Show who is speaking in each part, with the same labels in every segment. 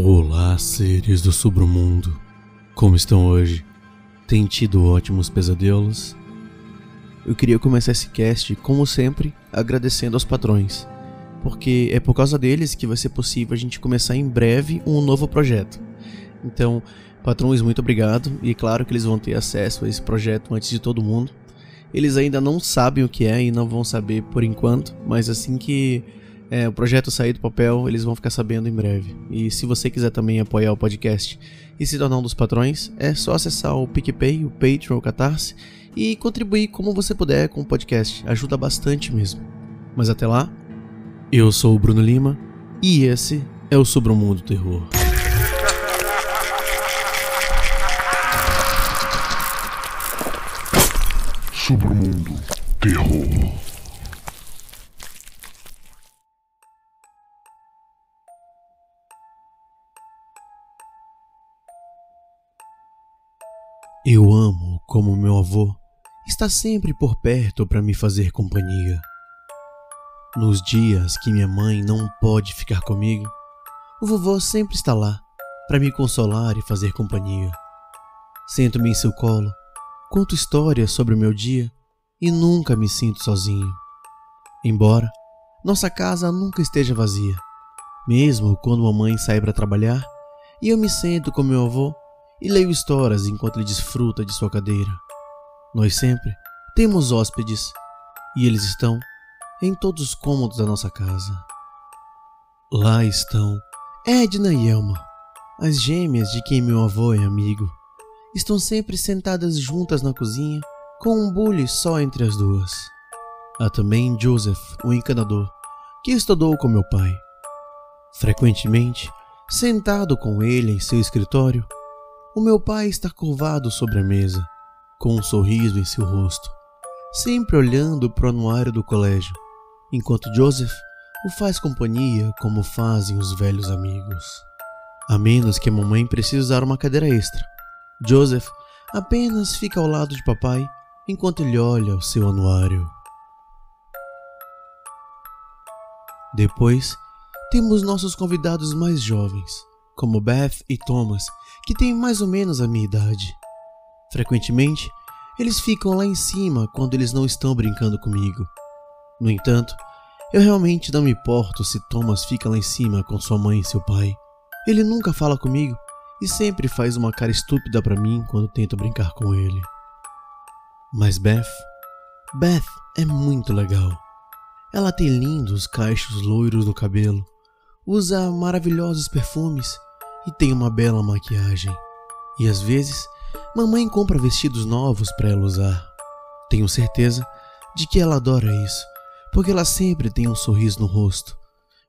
Speaker 1: Olá, seres do submundo. Como estão hoje? Tem tido ótimos pesadelos? Eu queria começar esse cast, como sempre, agradecendo aos patrões, porque é por causa deles que vai ser possível a gente começar em breve um novo projeto. Então, patrões, muito obrigado, e claro que eles vão ter acesso a esse projeto antes de todo mundo. Eles ainda não sabem o que é e não vão saber por enquanto, mas assim que é, o projeto sair do papel, eles vão ficar sabendo em breve. E se você quiser também apoiar o podcast e se tornar um dos patrões, é só acessar o PicPay, o Patreon, o Catarse e contribuir como você puder com o podcast. Ajuda bastante mesmo. Mas até lá, eu sou o Bruno Lima e esse é o Sobre o Mundo Terror.
Speaker 2: Sobre o Mundo Terror.
Speaker 1: Eu amo como meu avô está sempre por perto para me fazer companhia. Nos dias que minha mãe não pode ficar comigo, o vovô sempre está lá para me consolar e fazer companhia. Sento-me em seu colo, conto histórias sobre o meu dia e nunca me sinto sozinho. Embora nossa casa nunca esteja vazia, mesmo quando mamãe sai para trabalhar e eu me sento com meu avô e leio histórias enquanto ele desfruta de sua cadeira. Nós sempre temos hóspedes e eles estão em todos os cômodos da nossa casa. Lá estão Edna e Elma, as gêmeas de quem meu avô é amigo. Estão sempre sentadas juntas na cozinha, com um bule só entre as duas. Há também Joseph, o encanador, que estudou com meu pai. Frequentemente, sentado com ele em seu escritório, o meu pai está curvado sobre a mesa, com um sorriso em seu rosto, sempre olhando para o anuário do colégio, enquanto Joseph o faz companhia como fazem os velhos amigos. A menos que a mamãe precise usar uma cadeira extra, Joseph apenas fica ao lado de papai enquanto ele olha o seu anuário. Depois, temos nossos convidados mais jovens, como Beth e Thomas, que têm mais ou menos a minha idade. Frequentemente, eles ficam lá em cima quando eles não estão brincando comigo. No entanto, eu realmente não me importo se Thomas fica lá em cima com sua mãe e seu pai. Ele nunca fala comigo e sempre faz uma cara estúpida para mim quando tento brincar com ele. Mas Beth, Beth é muito legal. Ela tem lindos cachos loiros no cabelo, usa maravilhosos perfumes e tem uma bela maquiagem. E às vezes, mamãe compra vestidos novos para ela usar. Tenho certeza de que ela adora isso, porque ela sempre tem um sorriso no rosto.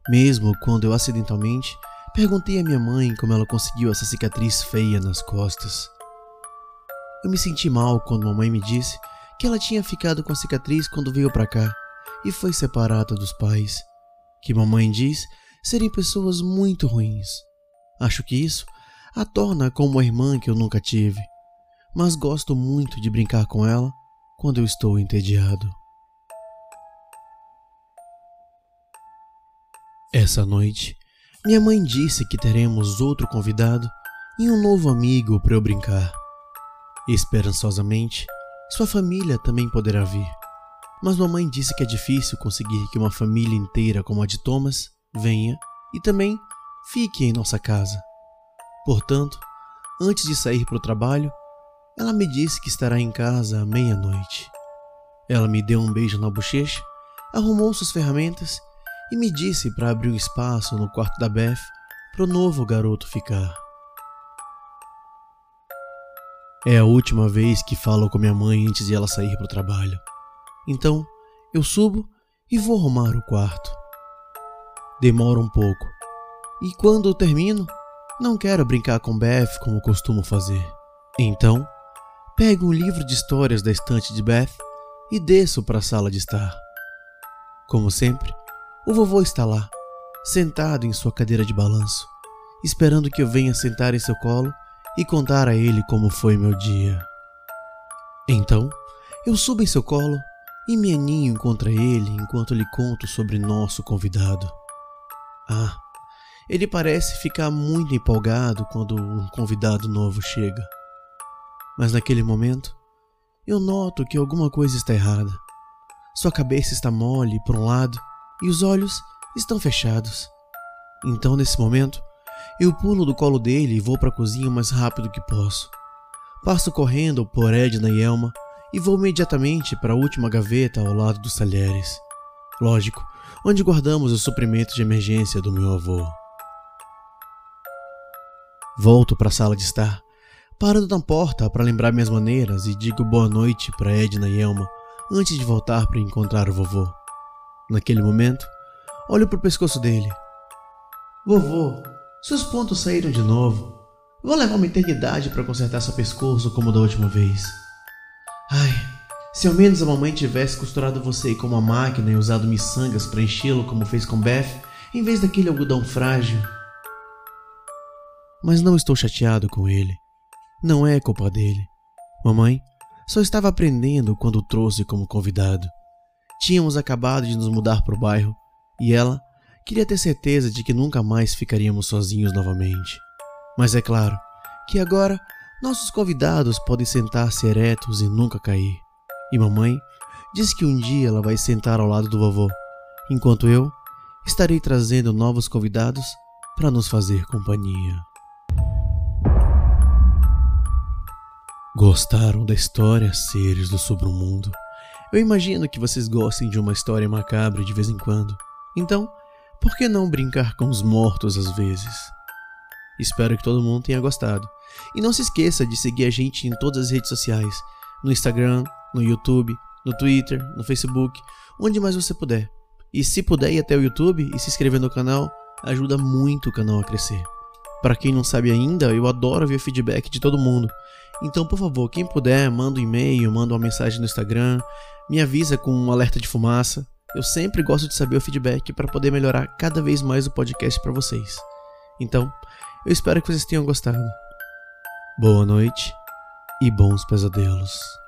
Speaker 1: Mesmo quando eu acidentalmente perguntei à minha mãe como ela conseguiu essa cicatriz feia nas costas. Eu me senti mal quando mamãe me disse que ela tinha ficado com a cicatriz quando veio para cá e foi separada dos pais, que mamãe diz serem pessoas muito ruins. Acho que isso a torna como a irmã que eu nunca tive, mas gosto muito de brincar com ela quando eu estou entediado. Essa noite, minha mãe disse que teremos outro convidado e um novo amigo para eu brincar. Esperançosamente, sua família também poderá vir. Mas mamãe disse que é difícil conseguir que uma família inteira como a de Thomas venha e também fique em nossa casa. Portanto, antes de sair para o trabalho, ela me disse que estará em casa à meia-noite. Ela me deu um beijo na bochecha, arrumou suas ferramentas e me disse para abrir um espaço no quarto da Beth para o novo garoto ficar. É a última vez que falo com minha mãe antes de ela sair para o trabalho. Então, eu subo e vou arrumar o quarto. Demora um pouco, e quando termino, não quero brincar com Beth como costumo fazer. Então, pego um livro de histórias da estante de Beth e desço para a sala de estar. Como sempre, o vovô está lá, sentado em sua cadeira de balanço, esperando que eu venha sentar em seu colo e contar a ele como foi meu dia. Então, eu subo em seu colo e me aninho contra ele enquanto lhe conto sobre nosso convidado. Ah, Ele parece ficar muito empolgado quando um convidado novo chega. Mas naquele momento, eu noto que alguma coisa está errada. Sua cabeça está mole por um lado e os olhos estão fechados. Então, nesse momento, eu pulo do colo dele e vou para a cozinha o mais rápido que posso. Passo correndo por Edna e Elma e vou imediatamente para a última gaveta ao lado dos talheres. Lógico, onde guardamos os suprimentos de emergência do meu avô. Volto para a sala de estar, parando na porta para lembrar minhas maneiras e digo boa noite para Edna e Elma antes de voltar para encontrar o vovô. Naquele momento, olho para o pescoço dele. Vovô, seus pontos saíram de novo. Vou levar uma eternidade para consertar seu pescoço como da última vez. Ai, se ao menos a mamãe tivesse costurado você com uma máquina e usado miçangas para enchê-lo como fez com Beth, em vez daquele algodão frágil. Mas não estou chateado com ele. Não é culpa dele. Mamãe só estava aprendendo quando o trouxe como convidado. Tínhamos acabado de nos mudar para o bairro e ela queria ter certeza de que nunca mais ficaríamos sozinhos novamente. Mas é claro que agora nossos convidados podem sentar-se eretos e nunca cair. E mamãe diz que um dia ela vai sentar ao lado do vovô, enquanto eu estarei trazendo novos convidados para nos fazer companhia. Gostaram da história, seres do Sobre-o-Mundo? Eu imagino que vocês gostem de uma história macabra de vez em quando. Então, por que não brincar com os mortos às vezes? Espero que todo mundo tenha gostado. E não se esqueça de seguir a gente em todas as redes sociais: no Instagram, no YouTube, no Twitter, no Facebook, onde mais você puder. E se puder ir até o YouTube e se inscrever no canal, ajuda muito o canal a crescer. Para quem não sabe ainda, eu adoro ver feedback de todo mundo. Então, por favor, quem puder, manda um e-mail, manda uma mensagem no Instagram, me avisa com um alerta de fumaça. Eu sempre gosto de saber o feedback para poder melhorar cada vez mais o podcast para vocês. Então, eu espero que vocês tenham gostado. Boa noite e bons pesadelos.